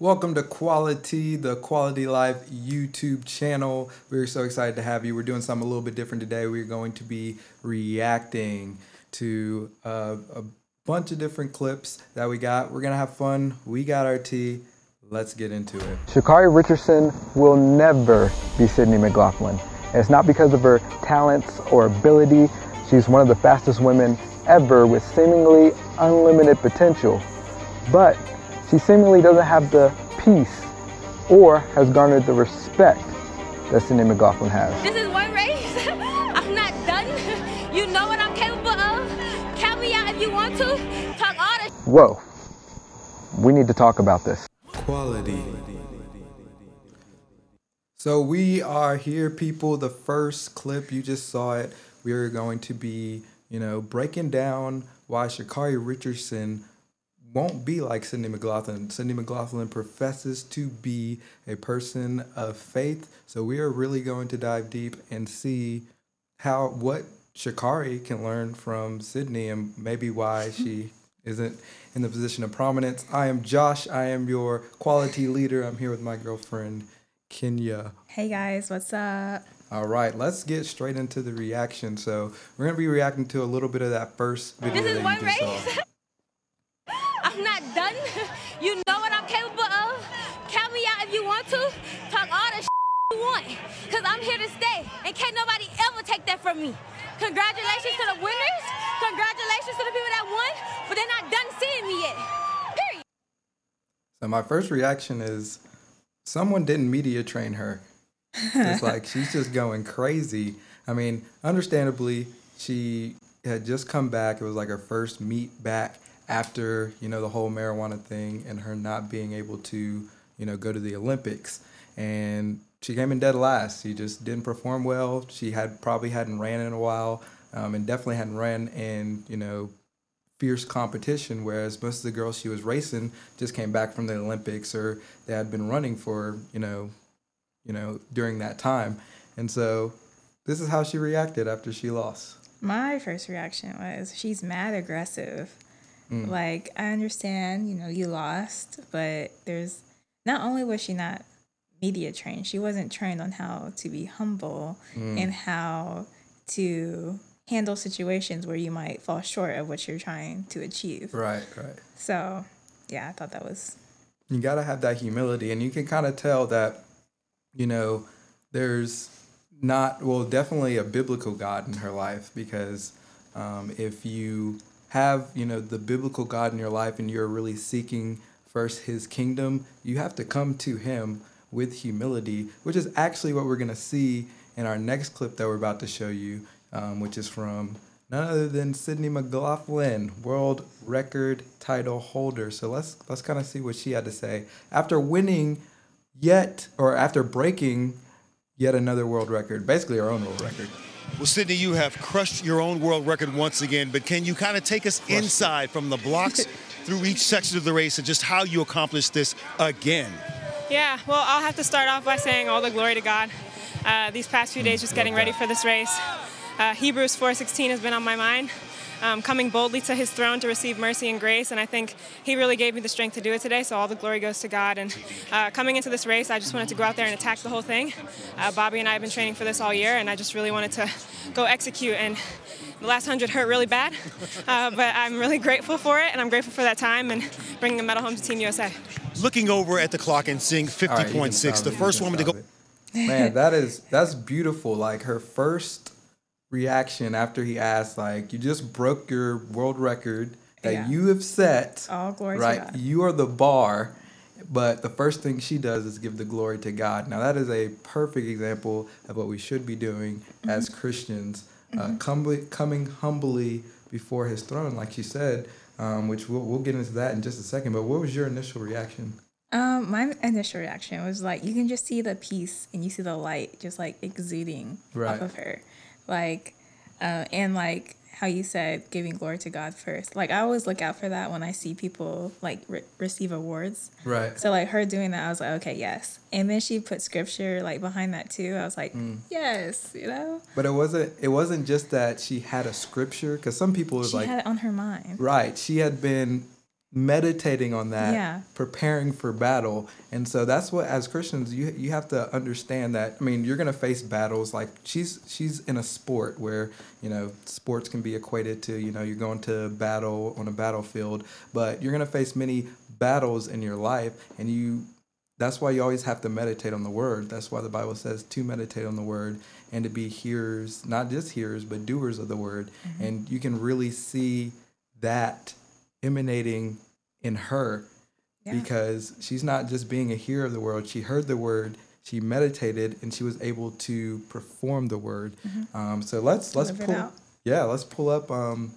Welcome to QualiTEA, the Quality Life YouTube channel. We're so excited to have you. We're doing something a little bit different today. We're going to be reacting to uh, a bunch of different clips that we got. We're going to have fun. We got our tea. Let's get into it. Sha'Carri Richardson will never be Sydney McLaughlin. And it's not because of her talents or ability. She's one of the fastest women ever with seemingly unlimited potential. But she seemingly doesn't have the peace or has garnered the respect that Sydney McLaughlin has. This is one race. I'm not done. You know what I'm capable of. Count me out if you want to. Talk all the Whoa. We need to talk about this. Quality. So we are here, people. The first clip, you just saw it. We are going to be, you know, breaking down why Sha'Carri Richardson won't be like Sydney McLaughlin. Sydney McLaughlin professes to be a person of faith. So we are really going to dive deep and see how what Sha'Carri can learn from Sydney and maybe why she isn't in the position of prominence. I am Josh. I am your quality leader. I'm here with my girlfriend, Kenya. Hey guys, what's up? All right, let's get straight into the reaction. So we're gonna be reacting to a little bit of that first video This is that one you just race. done. You know what I'm capable of. Count me out if you want to. Talk all the you want. Cause I'm here to stay. And can't nobody ever take that from me. Congratulations to the winners. Congratulations to the people that won. But they're not done seeing me yet. Period. So my first reaction is someone didn't media train her. It's like she's just going crazy. I mean, understandably, she had just come back. It was like her first meet back after, you know, the whole marijuana thing and her not being able to, you know, go to the Olympics. And she came in dead last. She just didn't perform well. She had probably hadn't ran in a while um, and definitely hadn't ran in, you know, fierce competition, whereas most of the girls she was racing just came back from the Olympics or they had been running for, you know, you know, during that time. And so this is how she reacted after she lost. My first reaction was she's mad aggressive. Like, I understand, you know, you lost, but there's not only was she not media trained, she wasn't trained on how to be humble and how to handle situations where you might fall short of what you're trying to achieve. Right, right. So, yeah, I thought that was You got to have that humility and you can kind of tell that you know, there's not well, definitely a biblical God in her life because um, if you have you know the biblical God in your life and you're really seeking first His kingdom, you have to come to Him with humility, which is actually what we're gonna see in our next clip that we're about to show you, um, which is from none other than Sydney McLaughlin, world record title holder. So let's let's kind of see what she had to say after winning yet or after breaking yet another world record, basically our own world record. Well, Sydney, you have crushed your own world record once again, but can you kind of take us inside from the blocks through each section of the race and just how you accomplished this again? Yeah, well, I'll have to start off by saying all the glory to God. Uh, these past few days, just getting ready for this race. Uh, Hebrews 4:16 has been on my mind. Um, coming boldly to His throne to receive mercy and grace, and I think He really gave me the strength to do it today. So all the glory goes to God. And uh, coming into this race, I just wanted to go out there and attack the whole thing. Uh, Bobby and I have been training for this all year, and I just really wanted to go execute. And the last hundred hurt really bad, uh, but I'm really grateful for it, and I'm grateful for that time and bringing a medal home to Team USA. Looking over at the clock and seeing All right, you can 50.6, stop the first woman to go. it. Man, that is that's beautiful. Like her first reaction after he asked, like, you just broke your world record that Yeah. you have set. all glory to right? You are the bar. But the first thing she does is give the glory to God. Now, that is a perfect example of what we should be doing as Mm-hmm. Christians, uh, humbly, coming humbly before His throne, like she said, um, which we'll, we'll get into that in just a second. But what was your initial reaction? Um, my initial reaction was like you can just see the peace and you see the light just like exuding Right. off of her, like, uh, and like how you said giving glory to God first. Like I always look out for that when I see people like re- receive awards. Right. So like her doing that, I was like, okay, yes. And then she put scripture like behind that too. I was like, Mm. yes, you know. But it wasn't. It wasn't just that she had a scripture, because some people was like She like, had it on her mind. right, she had been meditating on that, Yeah. preparing for battle. And so that's what as Christians you you have to understand that I mean, you're going to face battles like she's she's in a sport where, you know, sports can be equated to, you know, you're going to battle on a battlefield, but you're going to face many battles in your life and you that's why you always have to meditate on the word. That's why the Bible says to meditate on the word and to be hearers, not just hearers, but doers of the word. Mm-hmm. And you can really see that emanating in her Yeah. because she's not just being a hearer of the word. She heard the word, she meditated, and she was able to perform the word. Um, so let's let's pull out. yeah, let's pull up um,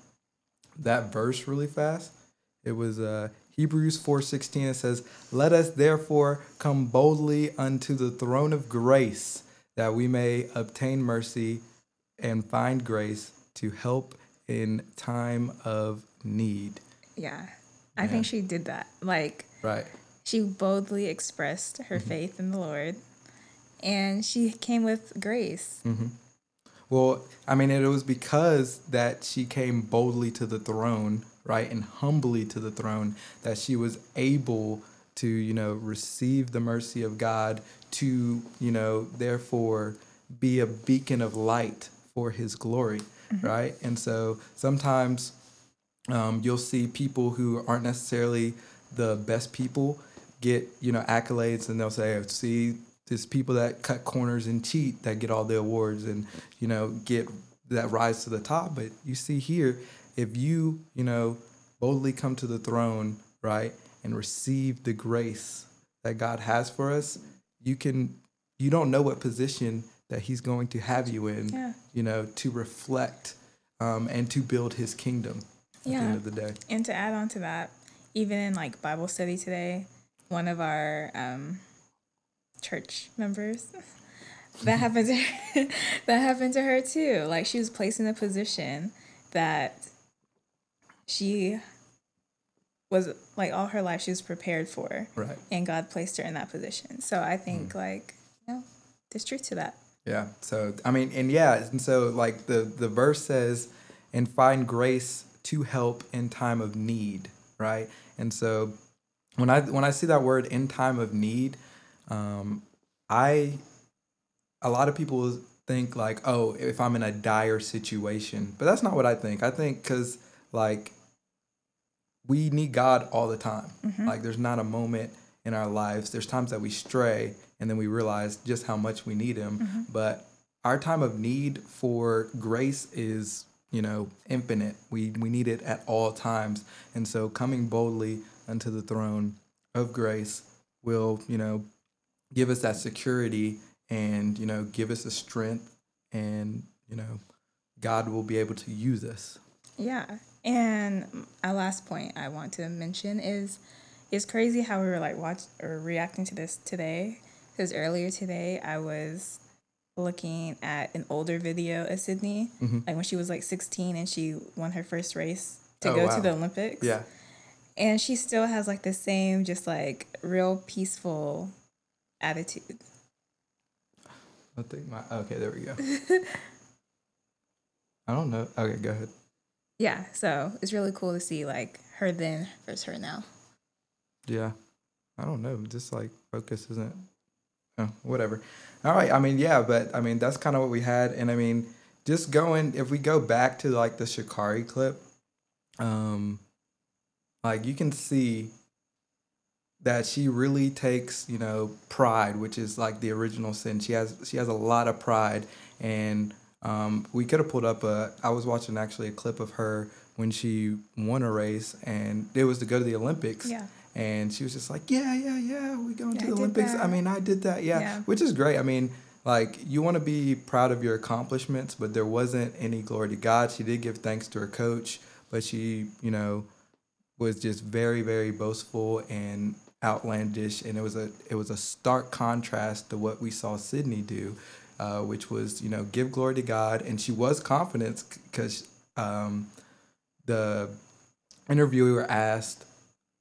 that verse really fast. It was uh, Hebrews 4:16 it says, "Let us therefore come boldly unto the throne of grace, that we may obtain mercy and find grace to help in time of need." Yeah. I think she did that. Like Right. she boldly expressed her mm-hmm. faith in the Lord and she came with grace. Mm-hmm. Well, I mean, it was because that she came boldly to the throne, right, and humbly to the throne that she was able to, you know, receive the mercy of God, to, you know, therefore be a beacon of light for His glory, mm-hmm. right? And so sometimes um, you'll see people who aren't necessarily the best people get you know accolades and they'll say "Oh, see there's people that cut corners and cheat that get all the awards and you know get that rise to the top but you see here if you you know boldly come to the throne right and receive the grace that god has for us you can you don't know what position that he's going to have you in Yeah. you know to reflect um, and to build his kingdom at the Yeah. end of the day And to add on to that, even in like Bible study today, one of our um, church members that happened to her, that happened to her too. Like she was placed in a position that she was like all her life she was prepared for, right and God placed her in that position. So I think like you know, there's truth to that. Yeah. So I mean, and yeah, and so like the the verse says, and find grace to help in time of need, right? And so when I when I see that word in time of need, um, I a lot of people think like, oh, if I'm in a dire situation, but that's not what I think. I think because like we need God all the time. Like there's not a moment in our lives. There's times that we stray and then we realize just how much we need him. But our time of need for grace is, you know, infinite. We we need it at all times. And so coming boldly unto the throne of grace will, you know, give us that security and, you know, give us the strength and, you know, God will be able to use us. Yeah. And our last point I want to mention is it's crazy how we were like watch or reacting to this today. Because earlier today I was looking at an older video of Sydney, mm-hmm. like when she was like 16 and she won her first race to Oh, go wow. to the Olympics. Yeah. And she still has like the same, just like real peaceful attitude. I think my okay, there we go. I don't know. Okay, go ahead. Yeah. So it's really cool to see like her then versus her now. Yeah. I don't know. Just like focus isn't oh, whatever. All right. I mean, yeah, but I mean that's kind of what we had. And I mean, just going if we go back to like the Sha'Carri clip, um like you can see that she really takes, you know, pride, which is like the original sin. She has she has a lot of pride and um, we could have pulled up a. I was watching actually a clip of her when she won a race, and it was to go to the Olympics. Yeah. And she was just like, yeah, yeah, yeah, we going Yeah, to the did Olympics. I mean, I did that, yeah. Yeah. which is great. I mean, like you want to be proud of your accomplishments, but there wasn't any glory to God. She did give thanks to her coach, but she, you know, was just very, very boastful and outlandish, and it was a it was a stark contrast to what we saw Sydney do, uh, which was you know give glory to God, and she was confident because um, the interviewer asked,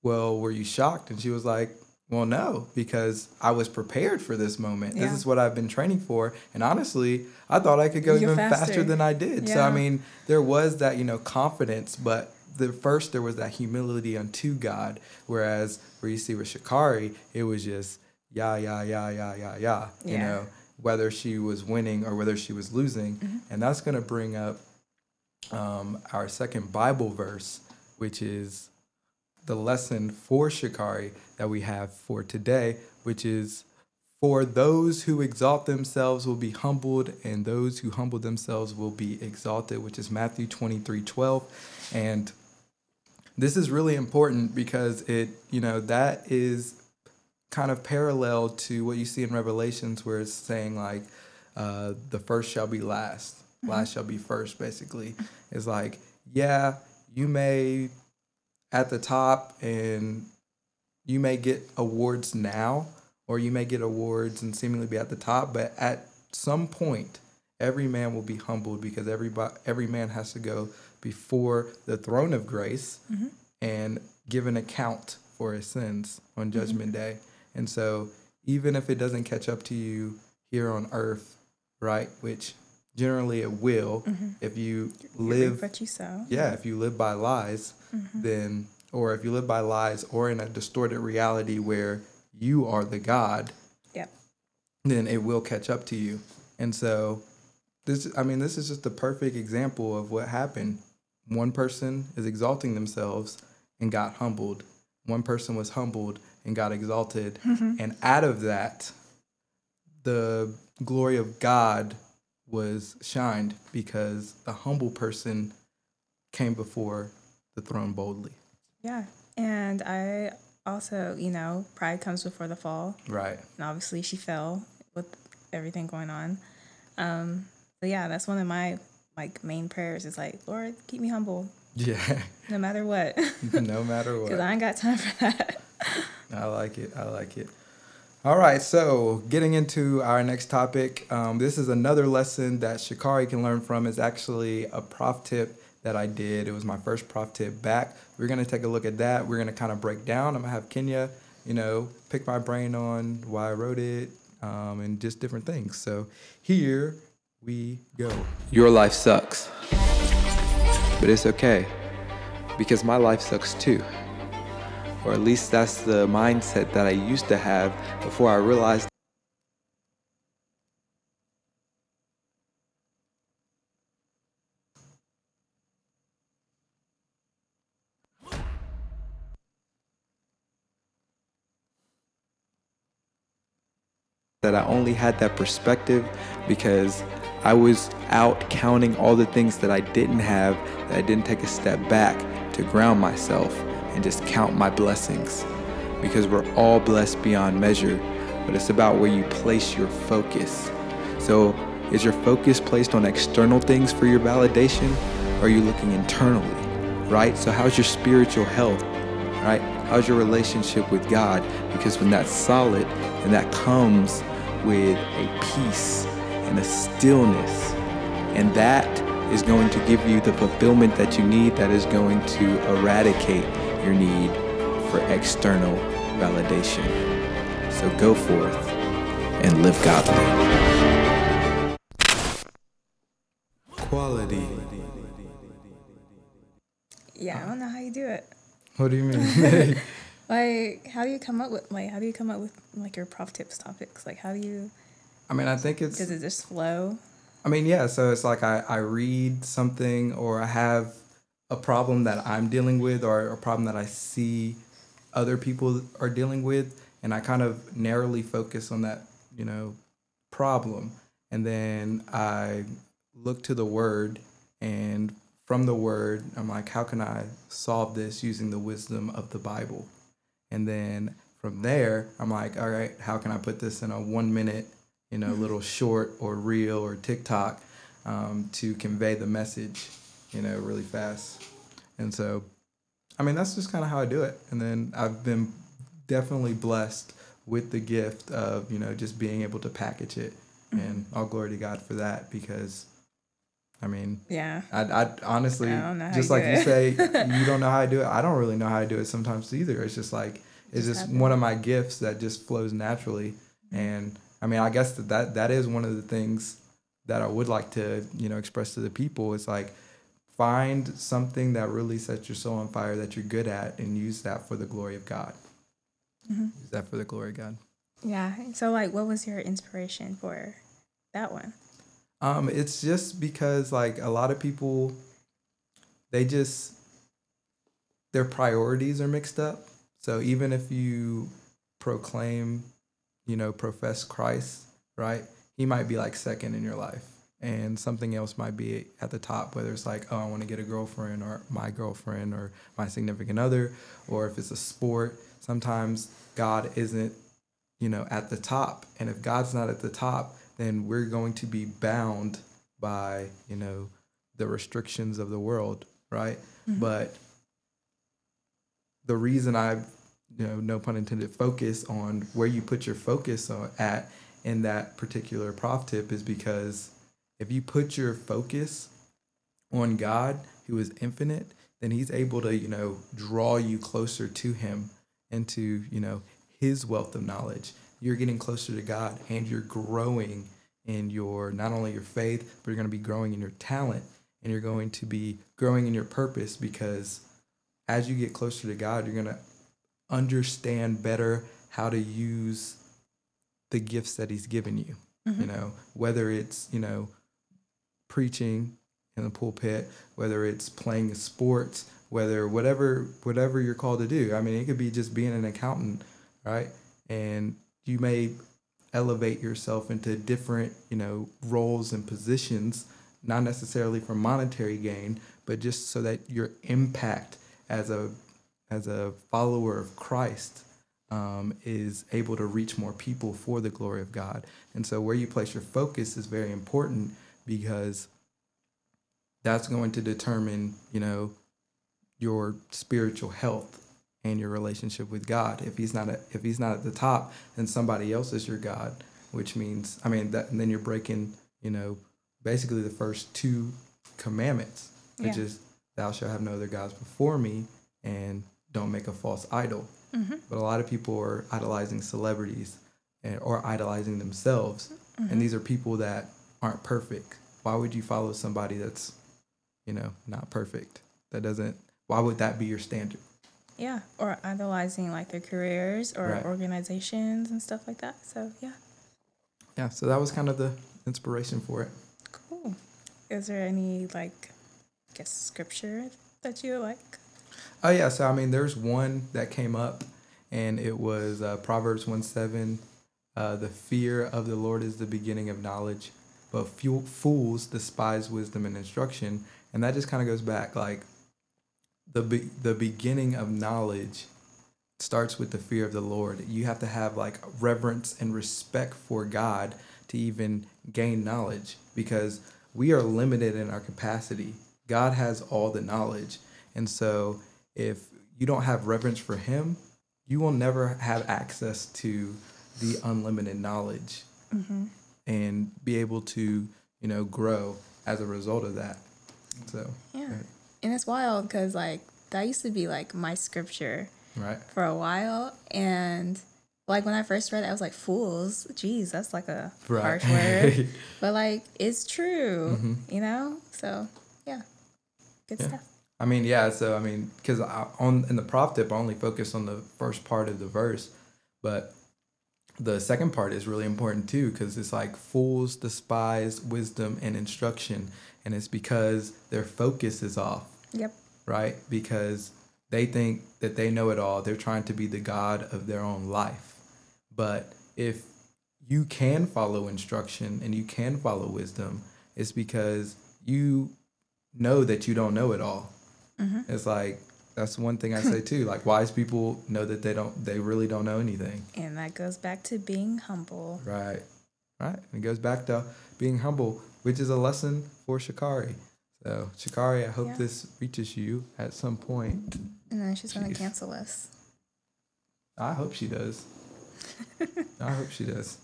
"Well, were you shocked?" and she was like. Well, no, because I was prepared for this moment. This is what I've been training for. And honestly, I thought I could go You're even faster. faster. than I did. So, I mean, there was that, you know, confidence, but the first there was that humility unto God, whereas where you see with Sha'Carri, it was just yeah, yeah, yeah, yeah, yeah, yeah. You know, whether she was winning or whether she was losing, Mm-hmm. and that's going to bring up um, our second Bible verse, which is the lesson for Sha'Carri that we have for today, which is for those who exalt themselves will be humbled, and those who humble themselves will be exalted, which is Matthew 23 12. And this is really important because it, you know, that is kind of parallel to what you see in Revelations, where it's saying, like, uh, the first shall be last, last shall be first, basically. It's like, yeah, you may at the top and you may get awards now or you may get awards and seemingly be at the top but at some point every man will be humbled because everybody every man has to go before the throne of grace mm-hmm. and give an account for his sins on mm-hmm. judgment day. And so even if it doesn't catch up to you here on earth right which generally it will if you live you sow. yeah, if you live by lies, then, or if you live by lies or in a distorted reality where you are the God, Yep. then it will catch up to you. And so, this, I mean, this is just the perfect example of what happened. One person is exalting themselves and got humbled. One person was humbled and got exalted. And out of that, the glory of God was shined because the humble person came before the throne boldly. Yeah. And I also, you know, pride comes before the fall. Right. And obviously she fell with everything going on. Um, but yeah, that's one of my like main prayers is like, Lord, keep me humble Yeah. no matter what. no matter what. Because. I ain't got time for that. I like it. I like it. All right, so getting into our next topic, um, this is another lesson that Sha'Carri can learn from. Is actually a prof tip that I did. It was my first prof tip back. We're gonna take a look at that. We're gonna kind of break down. I'm gonna have Kenya, you know, pick my brain on why I wrote it um, and just different things. So here we go. Your life sucks, but it's okay because my life sucks too or at least that's the mindset that I used to have before I realized that I only had that perspective because I was out counting all the things that I didn't have, that I didn't take a step back to ground myself and just count my blessings. Because we're all blessed beyond measure, but it's about where you place your focus. So, is your focus placed on external things for your validation, or are you looking internally? Right? So, how's your spiritual health? Right? How's your relationship with God? Because when that's solid and that comes with a peace and a stillness, and that is going to give you the fulfillment that you need, that is going to eradicate your need for external validation. So go forth and live godly. Quality. yeah, I don't know how you do it. What do you mean? Like, how do you come up with like how do you come up with like your prof tips topics? Like, how do you I mean, I think it's does it just flow? I mean, yeah. So it's like I, I read something or I have a problem that I'm dealing with or a problem that I see other people are dealing with. And I kind of narrowly focus on that, you know, problem. And then I look to the word and from the word, I'm like, how can I solve this using the wisdom of the Bible? And then from there, I'm like, all right, how can I put this in a one minute, you know, little short or reel or TikTok um, to convey the message, you know, really fast. And so, I mean, that's just kind of how I do it. And then I've been definitely blessed with the gift of, you know, just being able to package it. Mm-hmm. And all glory to God for that because, I mean, Yeah. I, I honestly, I don't know how just you like you say, you don't know how I do it. I don't really know how I do it sometimes either. It's just like it's Just just one of my gifts that just flows naturally. And I mean, I guess that, that that is one of the things that I would like to you know express to the people. It's like find something that really sets your soul on fire that you're good at and use that for the glory of God. Use that for the glory of God. Yeah. So, like, what was your inspiration for that one? Um, it's just because like a lot of people, they just their priorities are mixed up. So even if you proclaim, you know, profess Christ, right? He might be like second in your life, and something else might be at the top. Whether it's like, oh, I want to get a girlfriend, or my girlfriend, or my significant other, or if it's a sport. Sometimes God isn't, you know, at the top, and if God's not at the top, then we're going to be bound by you know the restrictions of the world right mm-hmm. but the reason i you know no pun intended focus on where you put your focus on, at in that particular prof tip is because if you put your focus on god who is infinite then he's able to you know draw you closer to him into you know his wealth of knowledge. You're getting closer to god and you're growing in your not only your faith but you're going to be growing in your talent and you're going to be growing in your purpose because as you get closer to god you're going to understand better how to use the gifts that he's given you you mm-hmm. know whether it's you know preaching in the pulpit whether it's playing sports whether whatever whatever you're called to do. I mean it could be just being an accountant right? And you may elevate yourself into different you know roles and positions not necessarily for monetary gain but just so that your impact as a as a follower of christ um, is able to reach more people for the glory of god. And so where you place your focus is very important because that's going to determine you know your spiritual health and your relationship with God. If he's not at, if he's not at the top, then somebody else is your God, which means I mean that then you're breaking, you know, basically the first two commandments, which Yeah. is thou shalt have no other gods before me and don't make a false idol. Mm-hmm. But a lot of people are idolizing celebrities and, or idolizing themselves. And mm-hmm. these are people that aren't perfect. Why would you follow somebody that's, you know, not perfect? That doesn't why would that be your standard? Yeah. Or idolizing like their careers or Right. organizations and stuff like that. So, yeah. Yeah, so that was kind of the inspiration for it. Cool. Is there any like, I guess, scripture that you like? Oh yeah, so I mean, there's one that came up, and it was uh, Proverbs one seven. Uh, the fear of the Lord is the beginning of knowledge, but fools despise wisdom and instruction. And that just kind of goes back like the be- the beginning of knowledge starts with the fear of the Lord. You have to have like reverence and respect for God to even gain knowledge because we are limited in our capacity. God has all the knowledge. And so if you don't have reverence for him, you will never have access to the unlimited knowledge mm-hmm. And be able to, you know, grow as a result of that. So, Yeah. And it's wild because like that used to be like my scripture right. for a while. And like when I first read it, I was like, fools. jeez that's like a Right. harsh word. but like it's true, Mm-hmm. you know? So yeah. Good stuff. I mean, yeah. So I mean, because on in the prop tip, I only focus on the first part of the verse, but the second part is really important too, because it's like fools despise wisdom and instruction, and it's because their focus is off, Yep. right? Because they think that they know it all. They're trying to be the god of their own life, but if you can follow instruction and you can follow wisdom, it's because you know that you don't know it all. Mm-hmm. It's like that's one thing I say too. Like wise people know that they don't they really don't know anything. And that goes back to being humble. Right. Right. And it goes back to being humble, which is a lesson for Sha'Carri. So Sha'Carri, I hope Yeah. this reaches you at some point. And then she's gonna cancel us. I hope she does. I hope she does.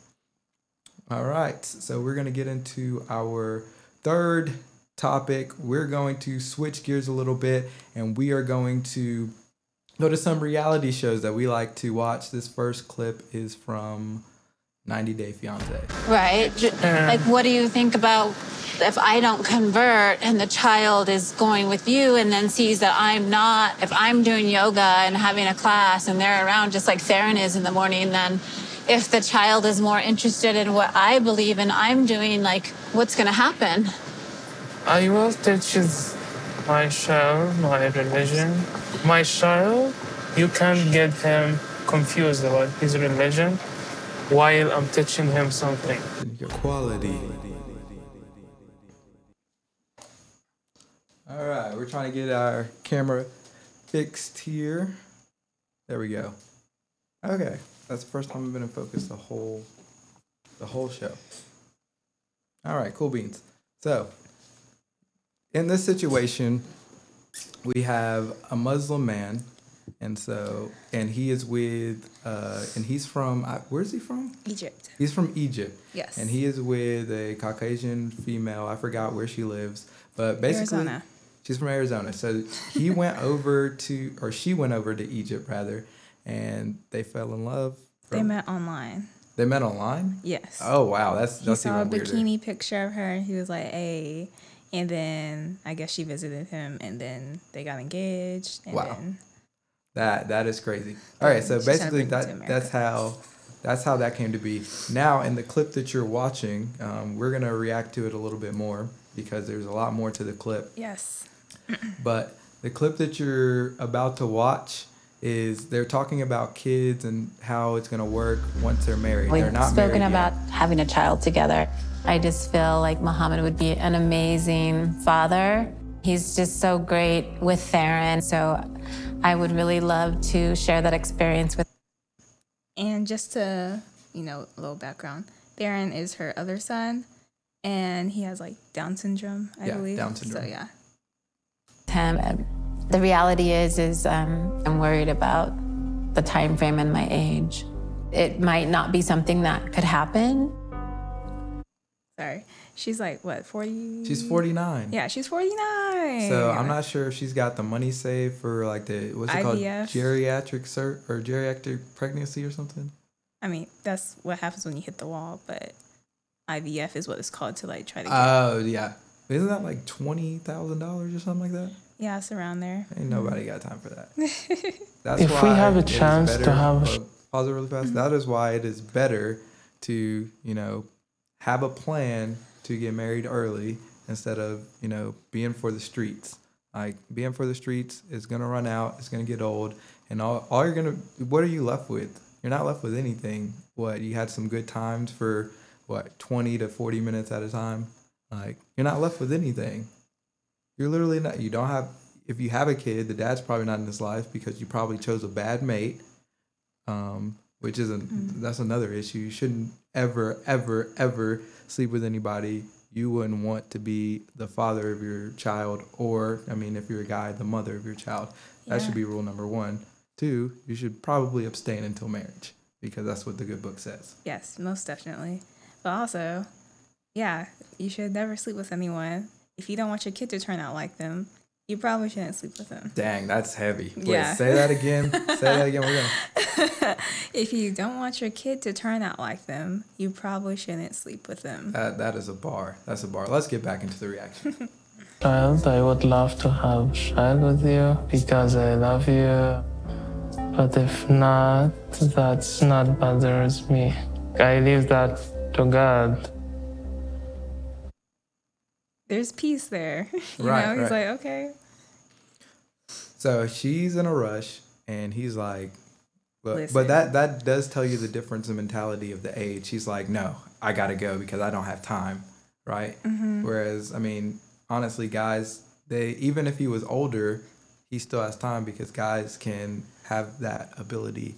All right. So we're going to get into our third topic. We're going to switch gears a little bit and we are going to go to some reality shows that we like to watch. This first clip is from 90 Day Fiance. Right. J- uh. Like, what do you think about if I don't convert and the child is going with you and then sees that I'm not, if I'm doing yoga and having a class and they're around just like Theron is in the morning, then if the child is more interested in what I believe and I'm doing, like, what's going to happen? I will teach my child my religion. My child, you can't get him confused about his religion while I'm teaching him something. Quality. All right, we're trying to get our camera fixed here. There we go. Okay, that's the first time I've been in focus the whole, the whole show. All right, cool beans. So, in this situation, we have a Muslim man, and so, and he is with, uh, and he's from, uh, where's he from? Egypt. He's from Egypt. Yes. And he is with a Caucasian female. I forgot where she lives, but basically, Arizona. she's from Arizona. So he went over to, or she went over to Egypt rather, and they fell in love. They met online. They met online. Yes. Oh wow, that's that's he saw a weirder. bikini picture of her. And He was like, "Hey," and then I guess she visited him, and then they got engaged. And Wow. Then, That that is crazy. All right, so She's trying to basically bring it to that that's how that's how that came to be. Now in the clip that you're watching, um, we're gonna react to it a little bit more because there's a lot more to the clip. yes. But the clip that you're about to watch is they're talking about kids and how it's gonna work once they're married. We've they're not spoken married about yet. having a child together. I just feel like Muhammad would be an amazing father. He's just so great with Theron. So I would really love to share that experience with And just to, you know, a little background, Theron is her other son, and he has like Down syndrome, I Yeah, believe. Down syndrome. So yeah. him. And the reality is, is um, I'm worried about the time frame and my age. It might not be something that could happen. Sorry. She's like what, forty? She's 49. Yeah, she's forty nine. So I'm not sure if she's got the money saved for like the what's it called geriatric cert or geriatric pregnancy or something. I mean, that's what happens when you hit the wall, but IVF is what it's called to like try to get. Oh yeah, isn't that like twenty thousand dollars or something like that? Yeah, it's around there. Ain't nobody got time for that. That's If we have a chance to have- pause it really fast. Mm-hmm. That is why it is better to you know have a plan to get married early instead of you know being for the streets. Like being for the streets is gonna run out. It's gonna get old, and all all you're gonna what are you left with? You're not left with anything. What you had some good times for what twenty to forty minutes at a time. Like you're not left with anything. You're literally not. You don't have. If you have a kid, the dad's probably not in his life because you probably chose a bad mate. Um, which is a that's another issue. You shouldn't ever, ever, ever sleep with anybody you wouldn't want to be the father of your child, or I mean, if you're a guy, the mother of your child. That Yeah. should be rule number one. Two, you should probably abstain until marriage because that's what the good book says. Yes, most definitely. But also, yeah, you should never sleep with anyone. If you don't want your kid to turn out like them, you probably shouldn't sleep with them. Dang, that's heavy. Wait, Yeah. say that again. say that again. We're gonna. If you don't want your kid to turn out like them, you probably shouldn't sleep with them. That, that is a bar. That's a bar. Let's get back into the reaction. Child, I would love to have child with you because I love you. But if not, that's not bothers me. I leave that to God. There's peace there. you Right, know, he's right. like, okay. So she's in a rush, and he's like, but, Listen. but that that does tell you the difference in mentality of the age. He's like, no, I gotta go because I don't have time, right? Mm-hmm. Whereas, I mean, honestly, guys, they even if he was older, he still has time because guys can have that ability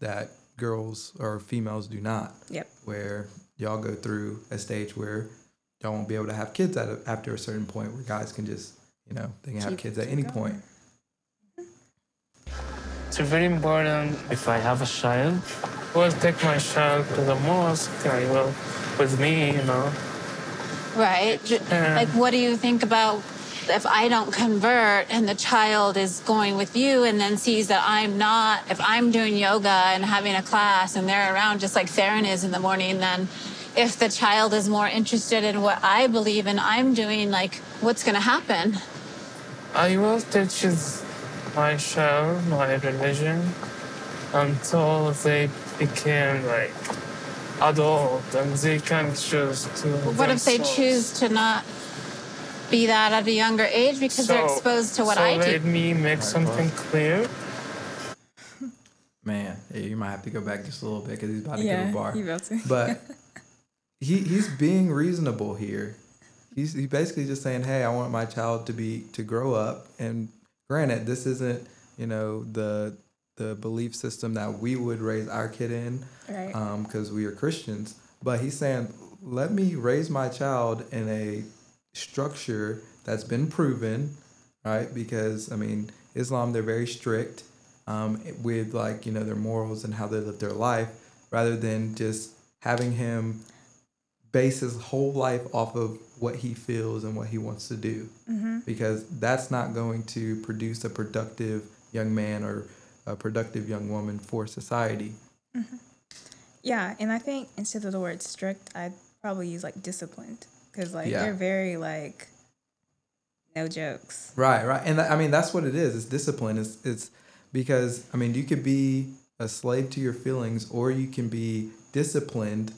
that girls or females do not. Yep. Where y'all go through a stage where y'all won't be able to have kids at a, after a certain point, where guys can just, you know, they can have kids at any going. point. Mm-hmm. It's very important if I have a child. I will take my child to the mosque. I will with me, you know. Right. J- Yeah. Like, what do you think about if I don't convert and the child is going with you and then sees that I'm not, if I'm doing yoga and having a class and they're around just like Theron is in the morning, then if the child is more interested in what I believe and I'm doing, like what's going to happen? I will teach my child my religion until they became like adult and they can choose to. What if they choose to not be that at a younger age because they're exposed to what so I let do? me make something clear. Man, you might have to go back just a little bit because he's about to Yeah, give a bar. he about to. But he he's being reasonable here. He's he basically just saying, "Hey, I want my child to be to grow up." And granted, this isn't you know the the belief system that we would raise our kid in, Right. Because we are Christians. But he's saying, "Let me raise my child in a structure that's been proven, right? Because I mean, Islam they're very strict um, with like you know their morals and how they live their life, rather than just having him base his whole life off of what he feels and what he wants to do, mm-hmm. because that's not going to produce a productive young man or a productive young woman for society. Mm-hmm. Yeah, and I think instead of the word strict, I'd probably use like disciplined because like Yeah. they're very like no jokes. Right, right, and th- I mean that's what it is. It's discipline. It's it's because I mean you could be a slave to your feelings, or you can be disciplined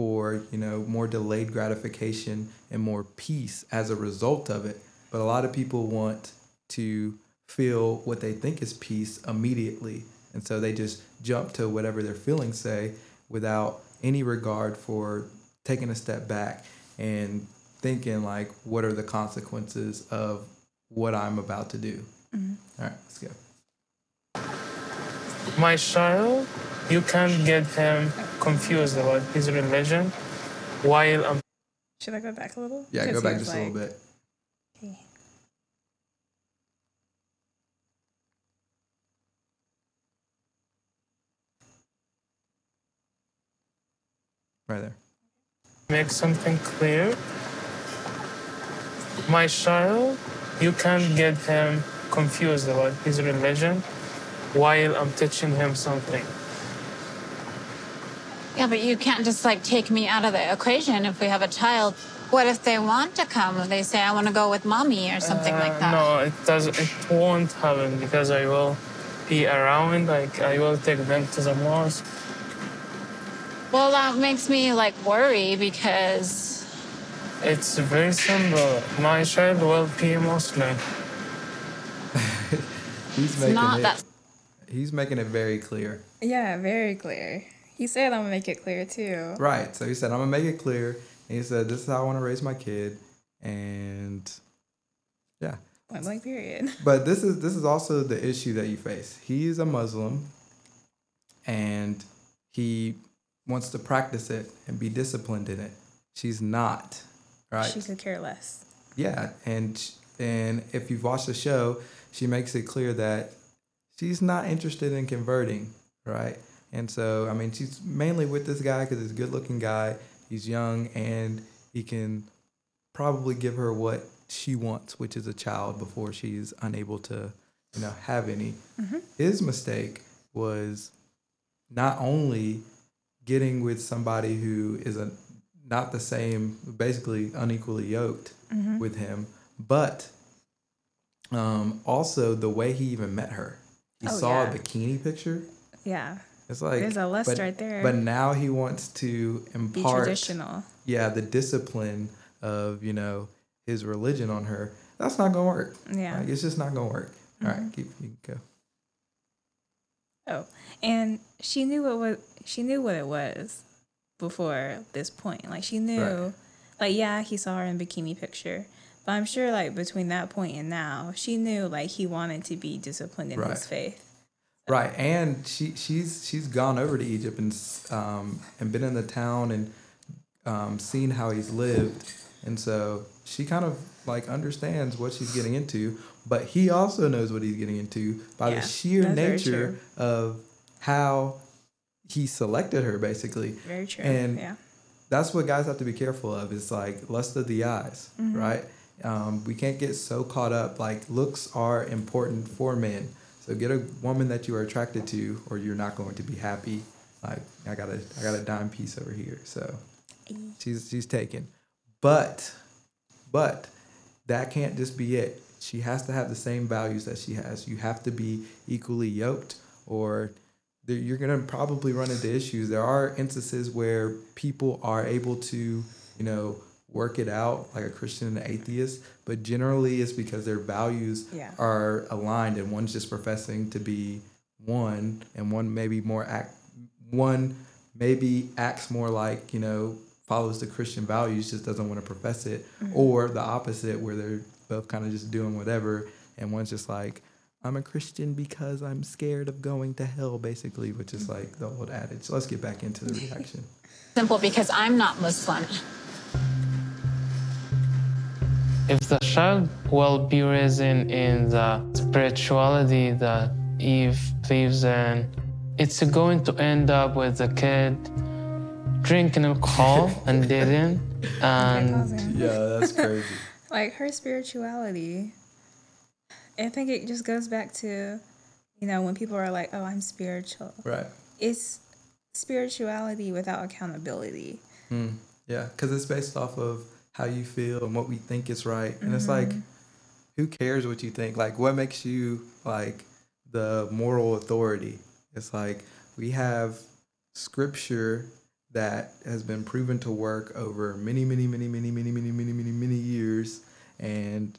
for you know more delayed gratification and more peace as a result of it. But a lot of people want to feel what they think is peace immediately, and so they just jump to whatever their feelings say without any regard for taking a step back and thinking like what are the consequences of what I'm about to do. Mm-hmm. All right, let's go. My child, you can't get him confused about his religion while I'm Should I go back a little? Yeah, go back was just a little bit. Okay. Right there. make something clear. My child, you can't get him confused about his religion while I'm teaching him something. Yeah, but you can't just like take me out of the equation if we have a child. What if they want to come? They say, I want to go with mommy or something like Uh, that. No, it does. It won't happen because I will be around. Like I will take them to the mosque. Well, that makes me like worry because It's very simple. My child will be Muslim. He's it's making not it. that. He's making it very clear. Yeah, very clear. He said I'm gonna make it clear too. Right. So he said, "I'm gonna make it clear," and he said, "This is how I want to raise my kid," and yeah. Point blank period. But this is this is also the issue that you face. He's a Muslim, and he wants to practice it and be disciplined in it. She's not, right? She could care less. Yeah, and and if you've watched the show, she makes it clear that she's not interested in converting, right? And so, I mean, she's mainly with this guy because he's a good-looking guy. He's young, and he can probably give her what she wants, which is a child, before she's unable to, you know, have any. His mistake was not only getting with somebody who is a not the same, basically unequally yoked with him, but um, also the way he even met her. He Oh, saw yeah. a bikini picture. Yeah. It's like There's a lust but, right there. But now he wants to impart, Be traditional. yeah, the discipline of you know his religion on her. That's not gonna work. Yeah. Like, it's just not gonna work. All right, mm-hmm. keep you go. Oh, and she knew what was she knew what it was before this point. Like she knew, Right. like yeah, he saw her in bikini picture, but I'm sure like between that point and now, she knew like he wanted to be disciplined in Right. his faith. Right, and she she's she's gone over to Egypt and um, and been in the town and um, seen how he's lived, and so she kind of like understands what she's getting into. But he also knows what he's getting into by Yeah, the sheer nature of how he selected her, basically. Very true. And yeah. that's what guys have to be careful of. It's like lust of the eyes, Mm-hmm. right? Um, we can't get so caught up. Like looks are important for men. So get a woman that you are attracted to, or you're not going to be happy. Like I got a I got a dime piece over here. So she's she's taken. But but that can't just be it. She has to have the same values that she has. You have to be equally yoked, or you're to probably run into issues. There are instances where people are able to, you know, work it out like a Christian and an atheist, but generally it's because their values Yeah. are aligned and one's just professing to be one and one maybe more act one maybe acts more like, you know, follows the Christian values, just doesn't want to profess it, mm-hmm. or the opposite where they're both kind of just doing whatever and one's just like I'm a Christian because I'm scared of going to hell, basically, which is like the old adage. So let's get back into the reaction. Simple because I'm not Muslim. If the child will be raised in the spirituality that Eve believes in, it's going to end up with the kid drinking alcohol and dating and Yeah, that's crazy. like her spirituality i think it just goes back to you know when people are like oh i'm spiritual right. it's spirituality without accountability hmm. Yeah, because it's based off of how you feel and what we think is right. And it's like, mm-hmm. who cares what you think? Like, what makes you like the moral authority? It's like we have scripture that has been proven to work over many, many, many, many, many, many, many, many, many years. And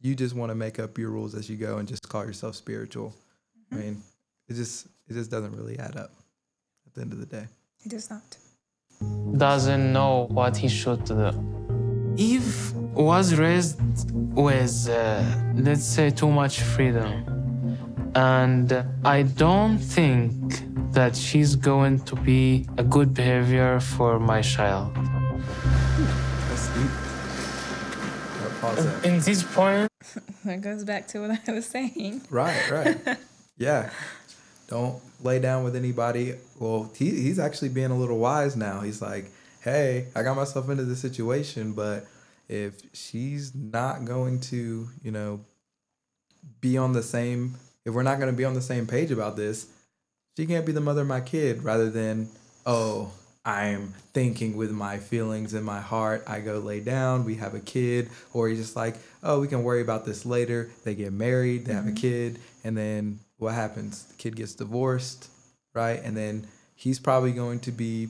you just want to make up your rules as you go and just call yourself spiritual. I mm-hmm. mean, it just it just doesn't really add up at the end of the day. it does not doesn't know what he should do. Eve was raised with, uh, let's say, too much freedom. And I don't think that she's going to be a good behavior for my child. That's deep. Gotta pause that. In this point, that goes back to what i was saying Right, right. yeah. Don't lay down with anybody. Well, he, he's actually being a little wise now. He's like, hey, I got myself into this situation, but if she's not going to, you know, be on the same, if we're not going to be on the same page about this, she can't be the mother of my kid rather than, oh, I'm thinking with my feelings in my heart. I go lay down, we have a kid, or he's just like, oh, we can worry about this later. They get married, they have a mm-hmm. kid, and then what happens? The kid gets divorced, right? And then he's probably going to be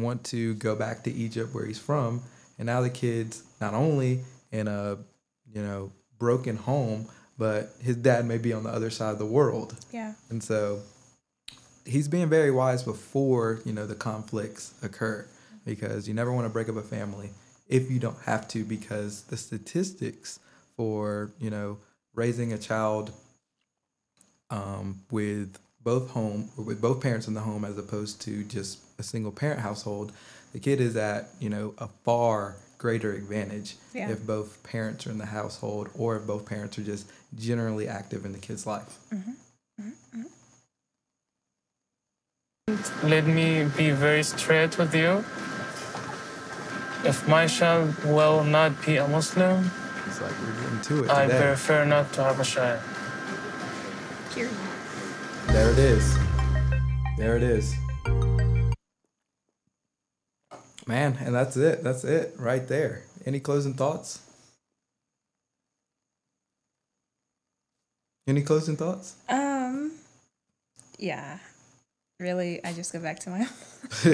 want to go back to Egypt where he's from, and now the kid's not only in a you know broken home, but his dad may be on the other side of the world. yeah And so he's being very wise before, you know, the conflicts occur because you never want to break up a family if you don't have to because the statistics for, you know, raising a child um, with both home or with both parents in the home as opposed to just a single parent household, the kid is at, you know, a far greater advantage Yeah. if both parents are in the household or if both parents are just generally active in the kid's life. Mm-hmm. Mm-hmm. let me be very straight with you. If my child will not be a Muslim, It's like we're getting to it I prefer not to have a child. period There it is. There it is. Man, and that's it. That's it right there. Any closing thoughts? Any closing thoughts? um yeah really i just go back to my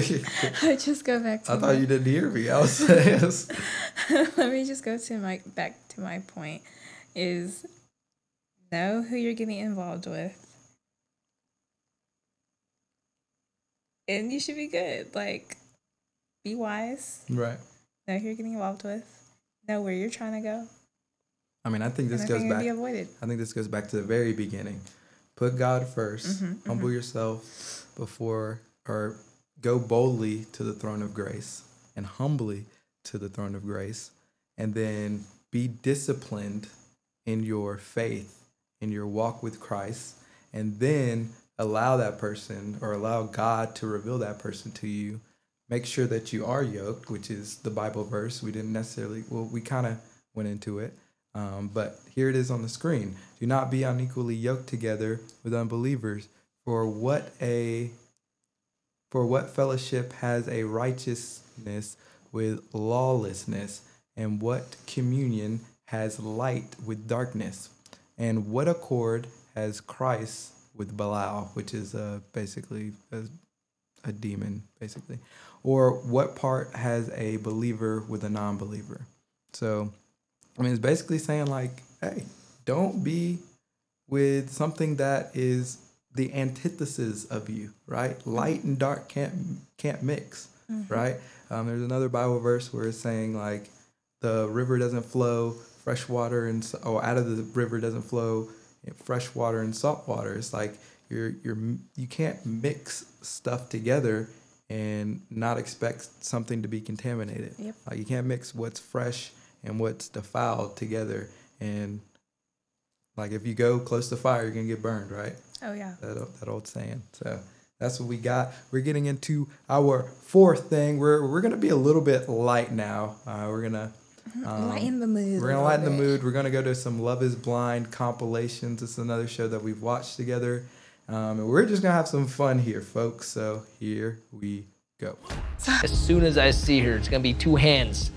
I just go back to my, I thought you didn't hear me. I was yes. let me just go to my back to my point is know who you're getting involved with and you should be good like be wise right. know who you're getting involved with know where you're trying to go I mean, I think this goes nothing back. I think this goes back to the very beginning. Put God 1st Mm-hmm, Humble yourself before, or go boldly to the throne of grace and humbly to the throne of grace. And then be disciplined in your faith, in your walk with Christ. And then allow that person or allow God to reveal that person to you. Make sure that you are yoked, which is the Bible verse. We didn't necessarily, well, we kind of went into it. Um, but here it is on the screen. Do not be unequally yoked together with unbelievers. For what a for what fellowship has a righteousness with lawlessness, and what communion has light with darkness, and what accord has Christ with Belial, which is uh, basically a, a demon, basically, or what part has a believer with a non-believer? So, I mean, it's basically saying like, hey, don't be with something that is the antithesis of you, right? Light and dark can't can't mix, right? Um, there's another Bible verse where it's saying like the river doesn't flow fresh water and or out of the river doesn't flow fresh water and salt water. It's like you're you're you can't mix stuff together and not expect something to be contaminated. Yep. Like you can't mix what's fresh and what's defiled together and like if you go close to fire, you're gonna get burned, right? Oh yeah. that, o- that old saying. So that's what we got. We're getting into our fourth thing. We're we're gonna be a little bit light now. Uh, we're gonna um, lighten the mood. we're gonna little lighten the mood. We're gonna go to some Love Is Blind compilations. It's another show that we've watched together, um, and we're just gonna have some fun here, folks. So here we go. As soon as I see her, it's gonna be two hands.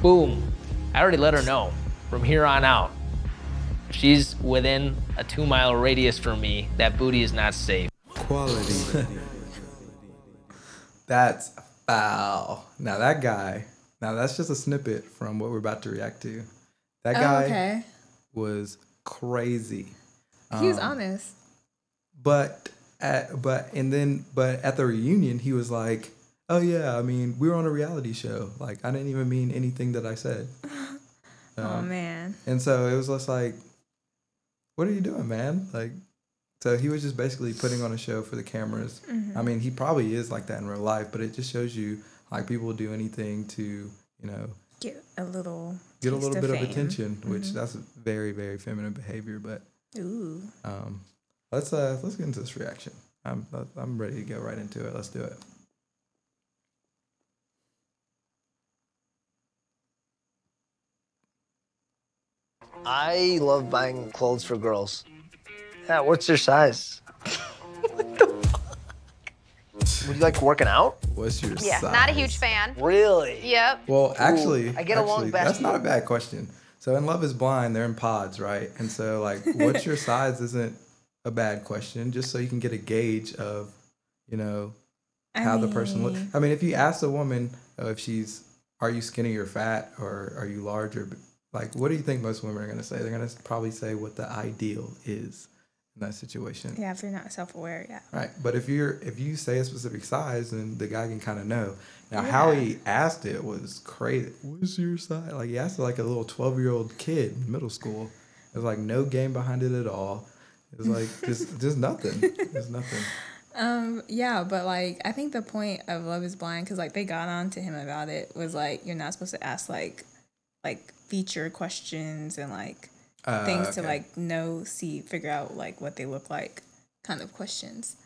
Boom. I already let her know. From here on out, if she's within a two mile radius from me, that booty is not safe. Quality. that's foul. Now that guy. Now that's just a snippet from what we're about to react to. That Oh, guy okay. was crazy. He was Um, honest. But at but and then but at the reunion he was like, "Oh yeah, I mean we were on a reality show. Like I didn't even mean anything that I said." oh Um, man. And so it was just like, "What are you doing, man?" Like, so he was just basically putting on a show for the cameras. Mm-hmm. I mean, he probably is like that in real life, but it just shows you like people will do anything to you know Get a little. get a taste little bit of attention, which Mhm. that's very very feminine behavior, but. Ooh. Um, let's uh let's get into this reaction. I'm I'm ready to go right into it. Let's do it. I love buying clothes for girls. Yeah, what's your size? Would you like working out? What's your Yeah, size? not a huge fan. Really? Yep. Well, actually, I get along actually, best That's not a bad question. So in Love Is Blind, they're in pods, right? And so like, what's your size isn't a bad question, just so you can get a gauge of, you know, I how the person looks. I mean, if you ask a woman uh, if she's, are you skinny or fat, or are you large or like, what do you think most women are gonna say? They're gonna probably say what the ideal is in that situation. Yeah, if you're not self-aware, yeah. Right. But if you're if you say a specific size, then the guy can kind of know. Now, how he asked it was crazy. What's your size? Like he asked it like a little twelve year old kid in middle school. There's like no game behind it at all. It was like just just nothing. There's nothing. Um, yeah, but like I think the point of Love Is Blind, because like they got on to him about it, was like you're not supposed to ask like like feature questions and like Uh, things to like know, see, figure out like what they look like, kind of questions.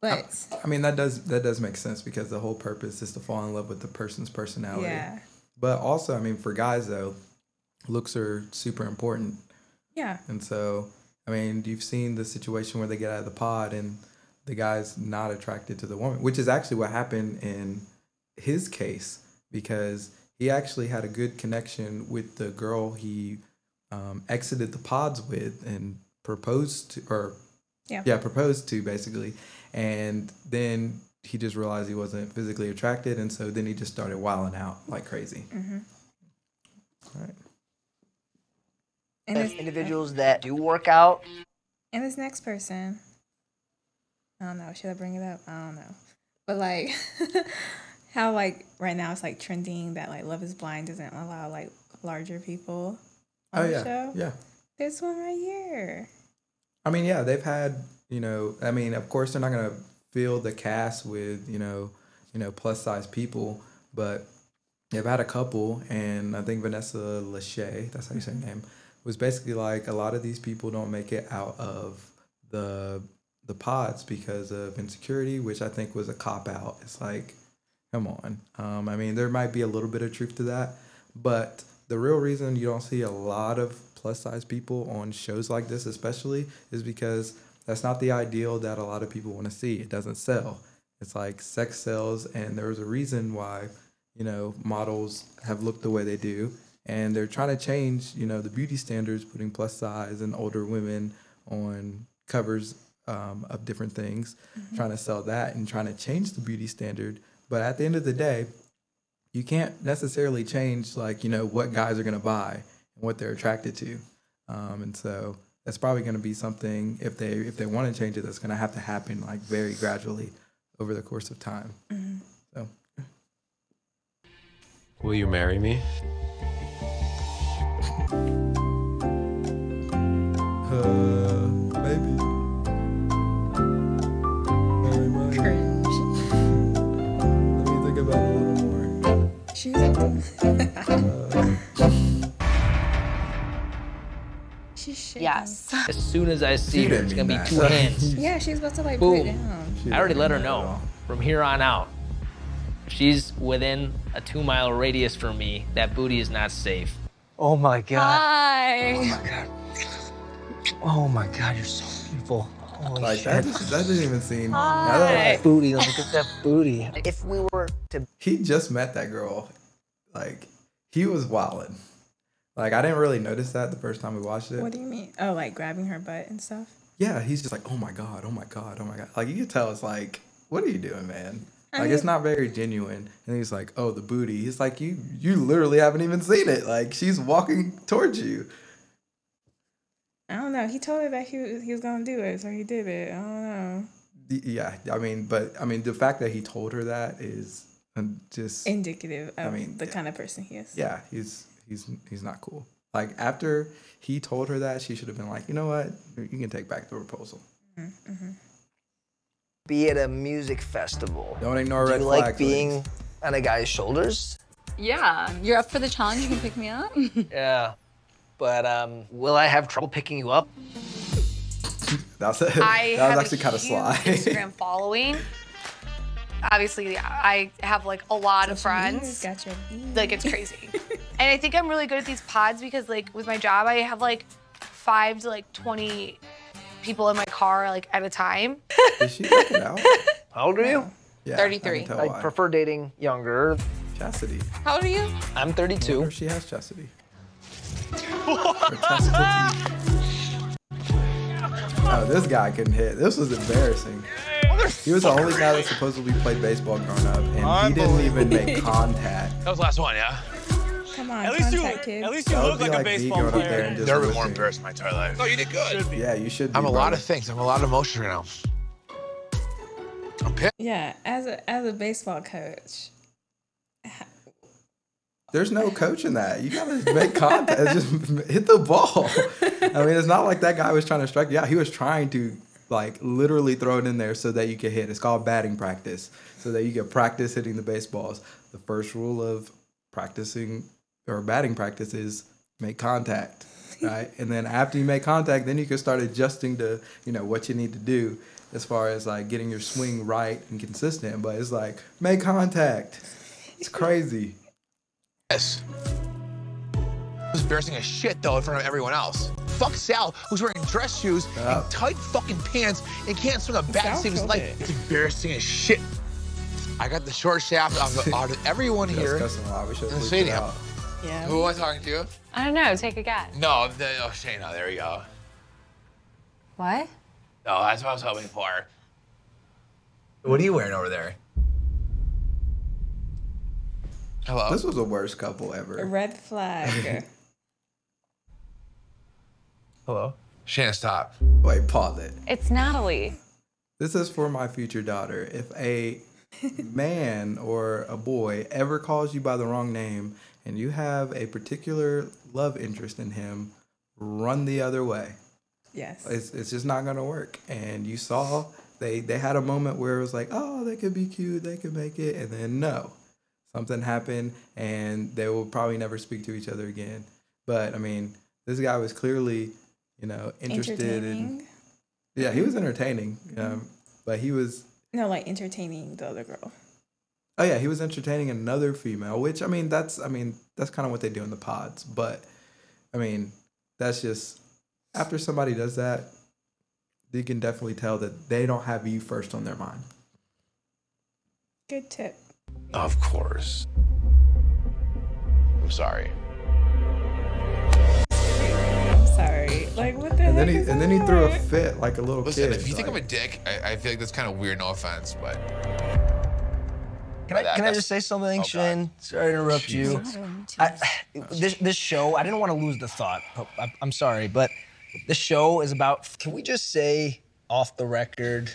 But I mean that does that does make sense because the whole purpose is to fall in love with the person's personality. yeah, But also, I mean, for guys though, looks are super important. yeah, And so, I mean, you've seen the situation where they get out of the pod and the guy's not attracted to the woman, which is actually what happened in his case because he actually had a good connection with the girl he um, exited the pods with and proposed to, or Yeah. yeah, proposed to basically. And then he just realized he wasn't physically attracted. And so then he just started wilding out like crazy. hmm All right. and There's this, individuals that do work out. and this next person, I don't know. Should I bring it up? I don't know. But like, how like right now it's like trending that like Love Is Blind doesn't allow like larger people on Oh, the yeah. show. Yeah. This one right here. I mean, yeah, they've had, you know, I mean, of course they're not going to fill the cast with, you know, you know, plus size people, but they've had a couple, and I think Vanessa Lachey, that's how you say her name, was basically like a lot of these people don't make it out of the the pods because of insecurity, which I think was a cop out. It's like, come on. Um, I mean, there might be a little bit of truth to that, but the real reason you don't see a lot of plus size people on shows like this, especially, is because that's not the ideal that a lot of people want to see. It doesn't sell. It's like sex sells, and there's a reason why, you know, models have looked the way they do, and they're trying to change, you know, the beauty standards, putting plus size and older women on covers um, of different things, trying to sell that and trying to change the beauty standard. But at the end of the day, you can't necessarily change like you know what guys are going to buy and what they're attracted to. Um, and so that's probably going to be something if they if they want to change it that's going to have to happen like very gradually over the course of time. So Will you marry me? Yes. As soon as I see She her, it's gonna be that. two hands. Yeah, she's about to like put it down. I already let her mean that at know. From here on out, if she's within a two mile radius from me, that booty is not safe. Oh my god. Hi. Oh my god. Oh my god, you're so beautiful. Holy like shit. that, just, that didn't even seem Hi. now that I- booty, look at that booty. If we were to he just met that girl like he was wilding like i didn't really notice that the first time we watched it What do you mean? Oh, like grabbing her butt and stuff. yeah, he's just like, oh my god, oh my god, oh my god. Like you can tell it's like, what are you doing, man? I Like it's not very genuine. And he's like, oh, the booty. He's like, you you literally haven't even seen it. Like she's walking towards you. I don't know. He told her that he was, he was gonna do it, so he did it. I don't know. Yeah, I mean, but I mean, the fact that he told her that is um, just Indicative of mean, the kind of person he is. yeah, he's he's he's not cool. Like after he told her that, she should have been like, you know what, you can take back the proposal. be at a music festival, Don't ignore do red you flag. like being on a guy's shoulders? Yeah. You're up for the challenge. You can pick me up. Yeah. But um, will I have trouble picking you up? That's it. I that was have actually kind of sly. Instagram following. Obviously, I have like a lot of friends. Got your beat. Like it's crazy. and I think I'm really good at these pods because like with my job, I have like five to like 20 people in my car like at a time. Is she looking out? How old are you? Yeah, 33. can tell I prefer dating younger. Chastity. How old are you? I'm 32. wonder she has chastity. Chastity. Oh, this guy couldn't hit. This was embarrassing. He was the only guy that supposedly played baseball growing up, and he didn't even make contact. That was the last one, yeah? Come on, At least you, contact kid. at least you That would look be like, like a me baseball going up there player. and just Never been more whipping. embarrassed in my entire life. No, you did good. Yeah, you should. Be, I'm a lot brother. of things. I'm a lot of emotions right now. I'm pissed. Yeah, as a as a baseball coach, There's no coaching that. You gotta make contact. just hit the ball. I mean, it's not like that guy was trying to strike you out. He was trying to like literally throw it in there so that you can hit. It's called batting practice, so that you can practice hitting the baseballs. The first rule of practicing or batting practice is make contact, right? and then after you make contact, then you can start adjusting to you know what you need to do as far as like getting your swing right and consistent. But it's like make contact. It's crazy. Yes. It was embarrassing as shit though in front of everyone else. Fuck Sal, who's wearing dress shoes Yeah. and tight fucking pants and can't swing a bat Sal to save his life. it. It's embarrassing as shit. I got the short shaft out of, out of everyone That's here cussing. We should in have the stadium. yeah. Who am I talking to? I don't know. Take a guess. No, the, oh Shaina, there you go. What? No, that's what I was hoping for. What are you wearing over there? Hello. This was the worst couple ever. A ever. red flag. Hello. Shaina, stop. Wait, pause it. It's Natalie. This is for my future daughter. If a man or a boy ever calls you by the wrong name and you have a particular love interest in him, run the other way. yes. It's, it's just not gonna work. And you saw they they had a moment where it was like, oh, they could be cute, they could make it, and then no, something happened, and they will probably never speak to each other again. But I mean, this guy was clearly, you know, interested in. Yeah, he was entertaining, um, but he was No, like entertaining the other girl. Oh yeah, he was entertaining another female, which I mean that's I mean that's kind of what they do in the pods, but I mean that's just after somebody does that, you can definitely tell that they don't have you first on their mind. Good tip. Of course. I'm sorry. I'm. Like what the And heck then he is and then he threw a fit like a little Listen, kid. if you think I'm a dick, I, I feel like that's kind of weird. No offense, but Can I, That- can I just say something, Oh, God. Shayne? Sorry to interrupt you. I, this this show, I didn't want to lose the thought. I, I'm sorry, but this show is about. Can we just say off the record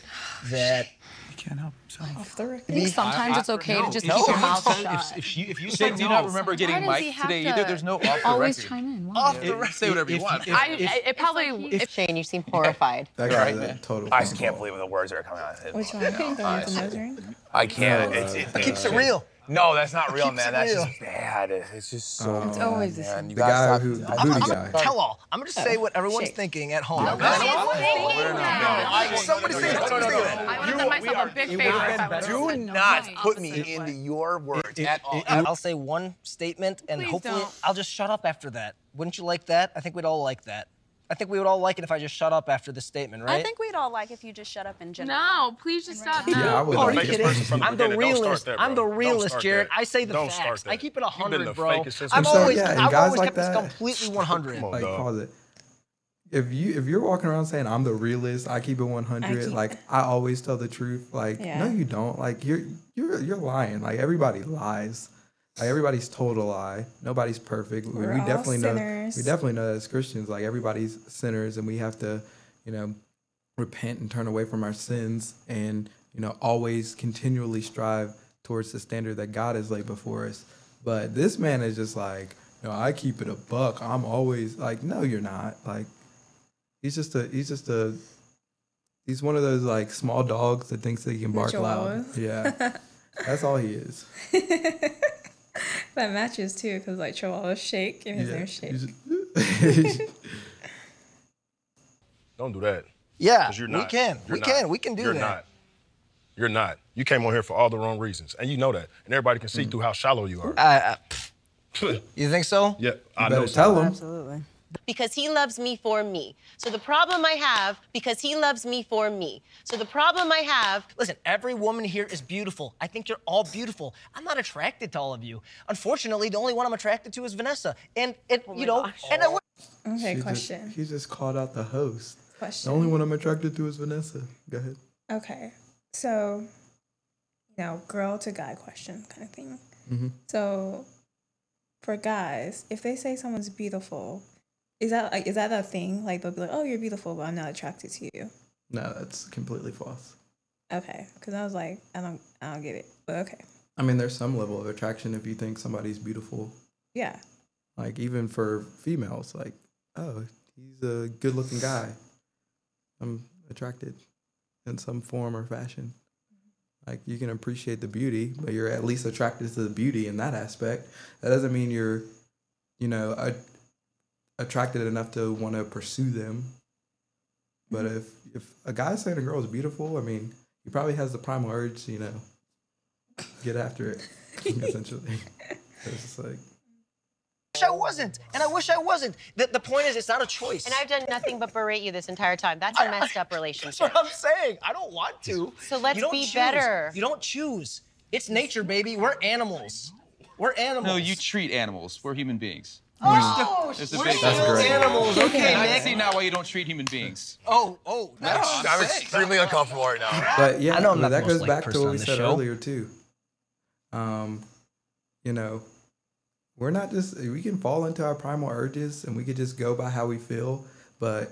that you can't help Off the record. I think sometimes it's okay to just no. keep your No. mouth If- shut. If, you, if you Say say, do you no. not remember getting Why does Mike he have today to either, there's no off the always record. chime in? Why? off the It- record. say whatever you if- want. if- I, if- I- it probably. If Shayne, you seem horrified. That Right, guy's a man. total. I just can't believe the words that are coming out of his Which mouth. one? Oh, the one with the nose ring? I can't. It's, it's, It keeps it real. No, that's not real, man. That's real. just bad. It's, it's just so. It's always the same. You The gotta guy stop who- it. the I- I'm, booty I'm guy. tell all. I'm gonna just say oh, what everyone's Shake. thinking at home. Yeah, okay? that's- I- Somebody say that. Somebody say that. I would have done myself a big favor would have Do not put me into your words at all. I'll say one statement, and hopefully. I'll just shut up after that. Wouldn't you like that? I think we'd all like that. I think we would all like it if I just shut up after the statement, right? I think we'd all like if you just shut up in general. No, please just stop now. Yeah, I would Oh, are like you it. kidding? I'm the beginning. Don't start realist. there, I'm the realist, Jared. there. I say the Don't facts. I keep it You've hundred, the bro. I've So, always, yeah, I've always like kept this completely 100. Come on, like pause it. If you if you're walking around saying I'm the realist, I keep it 100. I keep- like I always tell the truth. Like Yeah. no, you don't. Like you're you're you're lying. Like everybody lies. Everybody's told a lie. Nobody's perfect. We, We're we definitely know. We definitely know that as Christians, like everybody's sinners, and we have to, you know, repent and turn away from our sins, and you know, always continually strive towards the standard that God has laid before us. But this man is just like, no, I keep it a buck. I'm always like, no, you're not. Like, he's just a, he's just a, he's one of those like small dogs that thinks that he can bark loud. Yeah, that's all he is. That matches too, because like Chihuahuas shake and his Yeah, nose shake. Don't do that. Yeah, 'Cause you're we not. can. You're we not. can. We can do that. You're that. not. You're not. You came on here for all the wrong reasons, and you know that, and everybody can see Mm. through how shallow you are. I, I, you think so? yeah, I better know. tell them. Absolutely. Because he loves me for me. So the problem I have, because he loves me for me. So the problem I have, Listen, every woman here is beautiful. I think you're all beautiful. I'm not attracted to all of you. Unfortunately, the only one I'm attracted to is Vanessa. And it, Oh you know, and I, would- Okay, She question. Just, he just called out the host. Question. The only one I'm attracted to is Vanessa. Go ahead. Okay, so you know, girl to guy question kind of thing. Mhm. So for guys, if they say someone's beautiful, is that like is that a thing? Like they'll be like, "Oh, you're beautiful, but I'm not attracted to you." No, that's completely false. Okay, because I was like, I don't, I don't get it. But okay, I mean, there's some level of attraction if you think somebody's beautiful. yeah, Like even for females, like, oh, he's a good-looking guy. I'm attracted in some form or fashion. Like you can appreciate the beauty, but you're at least attracted to the beauty in that aspect. That doesn't mean you're, you know, a, attracted enough to want to pursue them. But mm-hmm. if if a guy's saying a girl is beautiful, I mean, he probably has the primal urge, to, you know, get after it. essentially, it's just like wish I wasn't. And I wish I wasn't. The, the point is, it's not a choice. and I've done nothing but berate you this entire time. That's a messed up That's relationship. what I'm saying. I don't want to. So let's don't be choose. better. You don't choose. It's nature, baby. We're animals. We're animals. No, you treat animals. We're human beings. Oh, There's a we're big still difference. animals. Okay, And I can Nick. see now why you don't treat human beings. Oh, oh, no. I'm extremely uncomfortable right now. But yeah, I know I'm but not the that most goes liked back to person what on we this said show. earlier too. Um, you know, we're not just we can fall into our primal urges and we could just go by how we feel, but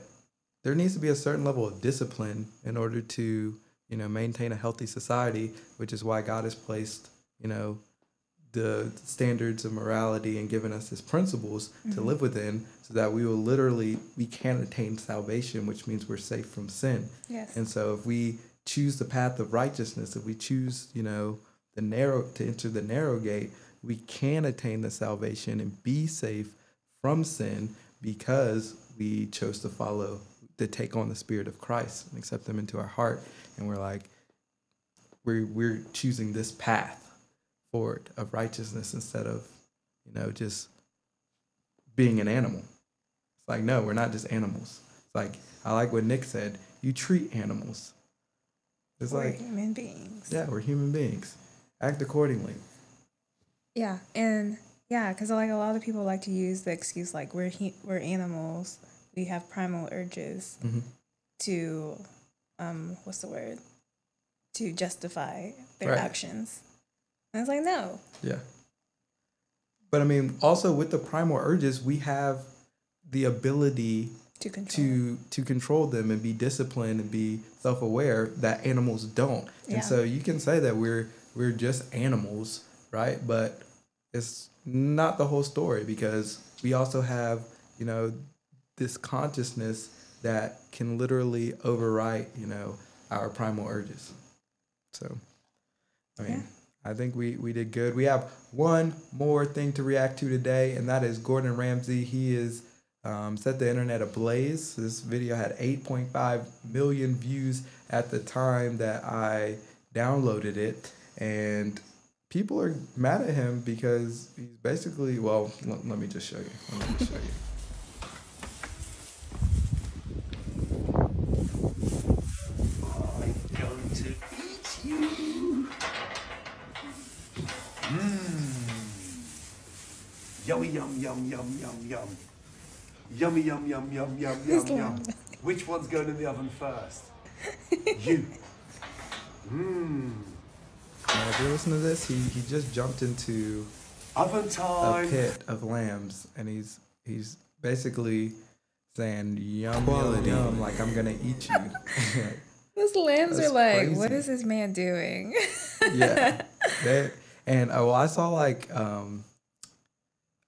there needs to be a certain level of discipline in order to you know maintain a healthy society, which is why God has placed you know the standards of morality and given us his principles to Mhm. live within so that we will literally we can attain salvation which means we're safe from sin Yes. and so if we choose the path of righteousness if we choose you know the narrow to enter the narrow gate we can attain the salvation and be safe from sin because we chose to follow to take on the spirit of christ and accept them into our heart and we're like we're we're choosing this path forward of righteousness instead of, you know, just being an animal. It's like, no, we're not just animals. It's like, I like what Nick said. You treat animals. It's We're like, human beings. yeah, we're human beings. Act accordingly. Yeah, and yeah, because like a lot of people like to use the excuse like we're hu- we're animals, we have primal urges Mhm. to, um, what's the word, to justify their Right. actions. And was like no, Yeah. But I mean, also with the primal urges, we have the ability to control. to to control them and be disciplined and be self-aware that animals don't. Yeah. And so you can say that we're we're just animals, right? But it's not the whole story because we also have, you know, this consciousness that can literally overwrite, you know, our primal urges. So, I mean, I think we, we did good. We have one more thing to react to today, and that is Gordon Ramsay. He is um, set the internet ablaze. This video had 8.5 million views at the time that I downloaded it, and people are mad at him because he's basically well. Let, let me just show you. Let me just show you. going to eat you. Mmm. Yummy, yum, yum, yum, yum, yum. Yummy, yum, yum, yum, yum, This yum, yum. Which one's going in the oven first? you. Mmm. Now, if you listen to this, he, he just jumped into Oven time. a pit of lambs, and he's he's basically saying yum Quality. yum yum, like I'm gonna eat you. those lambs That's are like, what crazy. is this man doing? yeah, they, and oh, I saw like um,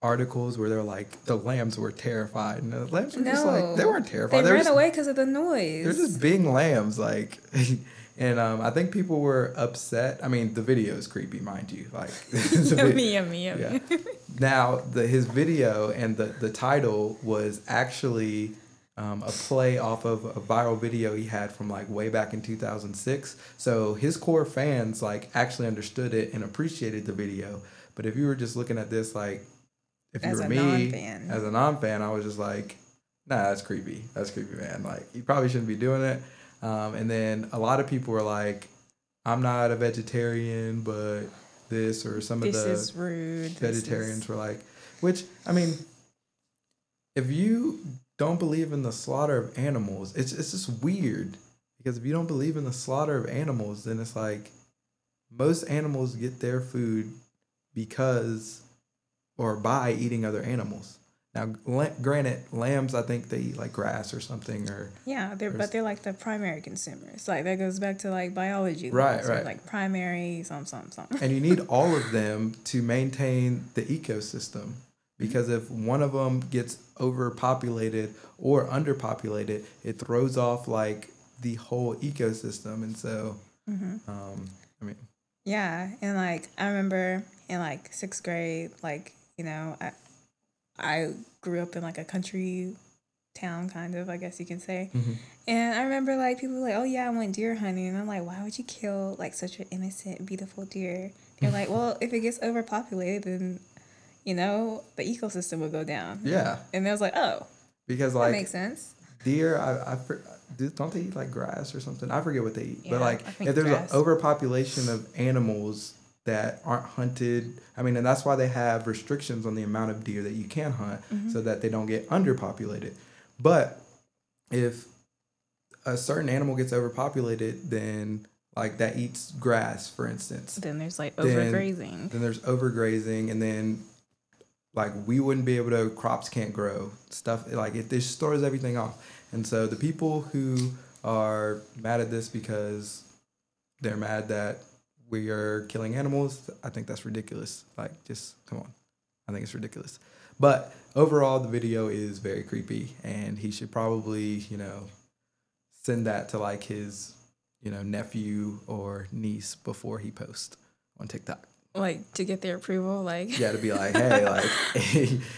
articles where they're like the lambs were terrified, and the lambs were just like they weren't terrified. They They ran just- away because of the noise. They're just being lambs, like, and um, I think people were upset. I mean, the video is creepy, mind you. Like, the vid- yummy, yummy, yummy. Yeah. Now, the his video and the the title was actually um, a play off of a viral video he had from like way back in 2006. So his core fans like actually understood it and appreciated the video. But if you were just looking at this like, if you were me non-fan. as a non-fan, I was just like, nah, that's creepy. That's creepy, man. Like, you probably shouldn't be doing it. Um, and then a lot of people were like, I'm not a vegetarian, but this or some This of the rude. Vegetarians is- were like, which I mean, if you don't believe in the slaughter of animals, it's it's just weird because if you don't believe in the slaughter of animals, then it's like most animals get their food because or by eating other animals. Now, la- granted, lambs I think they eat like grass or something or Yeah, they're or but they're like the primary consumers. Like that goes back to like biology. Right, right. Like primary, some, some, some. and you need all of them to maintain the ecosystem because if one of them gets overpopulated or underpopulated it throws off like the whole ecosystem and so mm-hmm. um i mean Yeah, and like I remember in like sixth grade, like you know, I I grew up in like a country town, kind of, I guess you can say. Mhm. And I remember like people were like, "Oh yeah, I went deer hunting," and I'm like, "Why would you kill like such an innocent, beautiful deer?" They're like, "Well, if it gets overpopulated, then you know the ecosystem will go down." Yeah. And I was like, "Oh, because like that makes sense." deer i i don't they eat like grass or something i forget what they eat Yeah, but like if there's grass. an overpopulation of animals that aren't hunted. I mean and that's why they have restrictions on the amount of deer that you can hunt Mhm. so that they don't get underpopulated. But if a certain animal gets overpopulated then like that eats grass for instance. Then there's like overgrazing. then there's overgrazing and then like we wouldn't be able to crops can't grow. Stuff like it this stores everything off. And so the people who are mad at this because they're mad that we are killing animals i think that's ridiculous. Like just come on. I think it's ridiculous. But overall the video is very creepy and he should probably you know send that to like his you know nephew or niece before he posts on tiktok. Like to get their approval, like? Yeah, to be like, hey, like,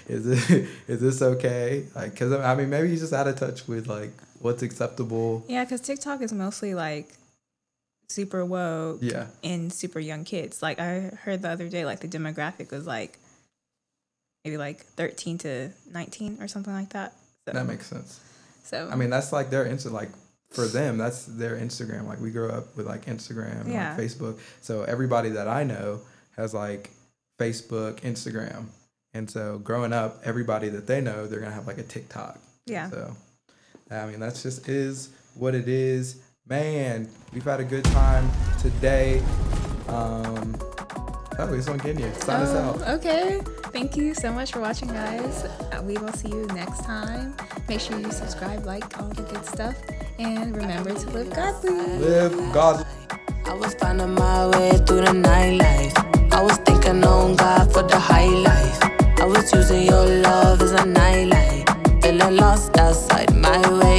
is this is this okay? Like, cause I mean, maybe he's just out of touch with like what's acceptable. Yeah, because TikTok is mostly like super woke Yeah. in super young kids. Like I heard the other day, like the demographic was like maybe like 13 to 19 or something like that. So, That makes sense. So I mean, that's like their Insta. Like for them, that's their Instagram. Like we grew up with like Instagram, and, Yeah. like Facebook. So everybody that I know has like Facebook, Instagram, and so growing up, everybody that they know, they're gonna have like a TikTok. Yeah. So I mean, that's just is what it is. Man, we've had a good time today. Um, oh, it's on Kenya. Sign um, us oh, out. Okay. Thank you so much for watching, guys. Uh, we will see you next time. Make sure you subscribe, like all the good stuff, and remember to live godly. Live godly. I was finding my way through the nightlife. I was thinking on God for the high life. I was using your love as a nightlight. Feeling lost outside my way.